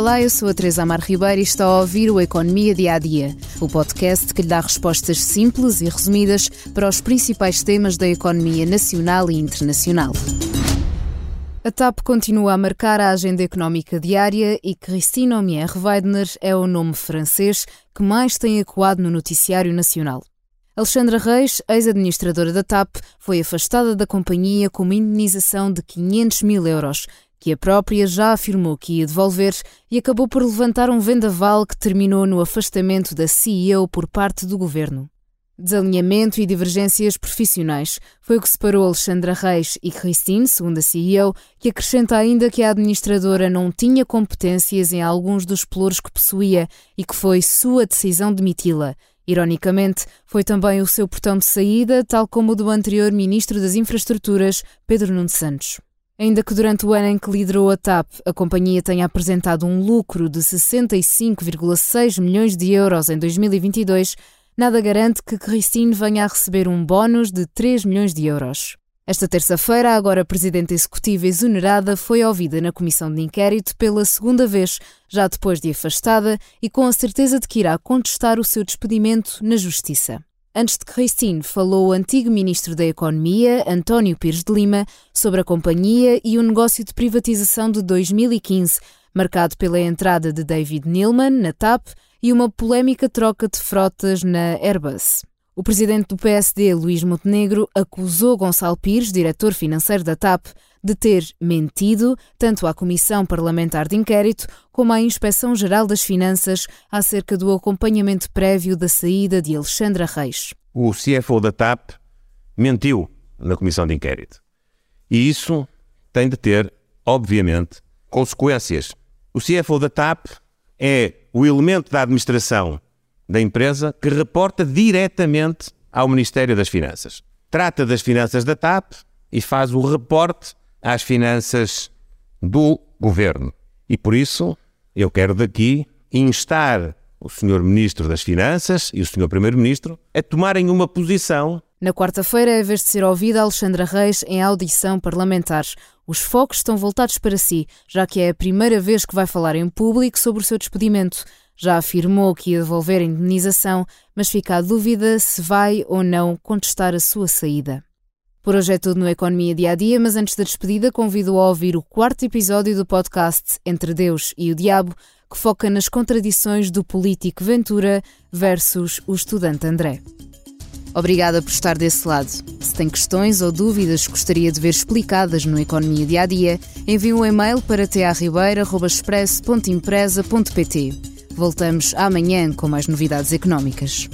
Olá, eu sou a Teresa Amar Ribeiro e está a ouvir o Economia Dia a Dia, o podcast que lhe dá respostas simples e resumidas para os principais temas da economia nacional e internacional. A TAP continua a marcar a agenda económica diária e Christine Omier Weidner é o nome francês que mais tem ecoado no noticiário nacional. Alexandra Reis, ex-administradora da TAP, foi afastada da companhia com uma indenização de 500 mil euros, que a própria já afirmou que ia devolver e acabou por levantar um vendaval que terminou no afastamento da CEO por parte do governo. Desalinhamento e divergências profissionais foi o que separou Alexandra Reis e Christine, segundo a CEO, que acrescenta ainda que a administradora não tinha competências em alguns dos pelouros que possuía e que foi sua decisão demiti-la. Ironicamente, foi também o seu portão de saída, tal como o do anterior Ministro das Infraestruturas, Pedro Nuno Santos. Ainda que durante o ano em que liderou a TAP, a companhia tenha apresentado um lucro de 65,6 milhões de euros em 2022, nada garante que Christine venha a receber um bónus de 3 milhões de euros. Esta terça-feira, a agora presidente executiva exonerada foi ouvida na comissão de inquérito pela segunda vez, já depois de afastada e com a certeza de que irá contestar o seu despedimento na Justiça. Antes de Christine, falou o antigo ministro da Economia, António Pires de Lima, sobre a companhia e o negócio de privatização de 2015, marcado pela entrada de David Neilman na TAP e uma polémica troca de frotas na Airbus. O presidente do PSD, Luís Montenegro, acusou Gonçalo Pires, diretor financeiro da TAP, de ter mentido tanto à Comissão Parlamentar de Inquérito como à Inspeção Geral das Finanças acerca do acompanhamento prévio da saída de Alexandra Reis. O CFO da TAP mentiu na Comissão de Inquérito. E isso tem de ter, obviamente, consequências. O CFO da TAP é o elemento da administração da empresa que reporta diretamente ao Ministério das Finanças. Trata das finanças da TAP e faz o reporte às finanças do governo. E por isso eu quero daqui instar o Sr. Ministro das Finanças e o Sr. Primeiro-Ministro a tomarem uma posição. Na quarta-feira é vez de ser ouvida Alexandra Reis em audição parlamentar. Os focos estão voltados para si, já que é a primeira vez que vai falar em público sobre o seu despedimento. Já afirmou que ia devolver a indenização, mas fica a dúvida se vai ou não contestar a sua saída. Por hoje é tudo no Economia Dia a Dia, mas antes da despedida convido a ouvir o quarto episódio do podcast Entre Deus e o Diabo, que foca nas contradições do político Ventura versus o estudante André. Obrigada por estar desse lado. Se tem questões ou dúvidas que gostaria de ver explicadas no Economia Dia a Dia, envie um e-mail para tearribeira.express.empresa.pt. Voltamos amanhã com mais novidades económicas.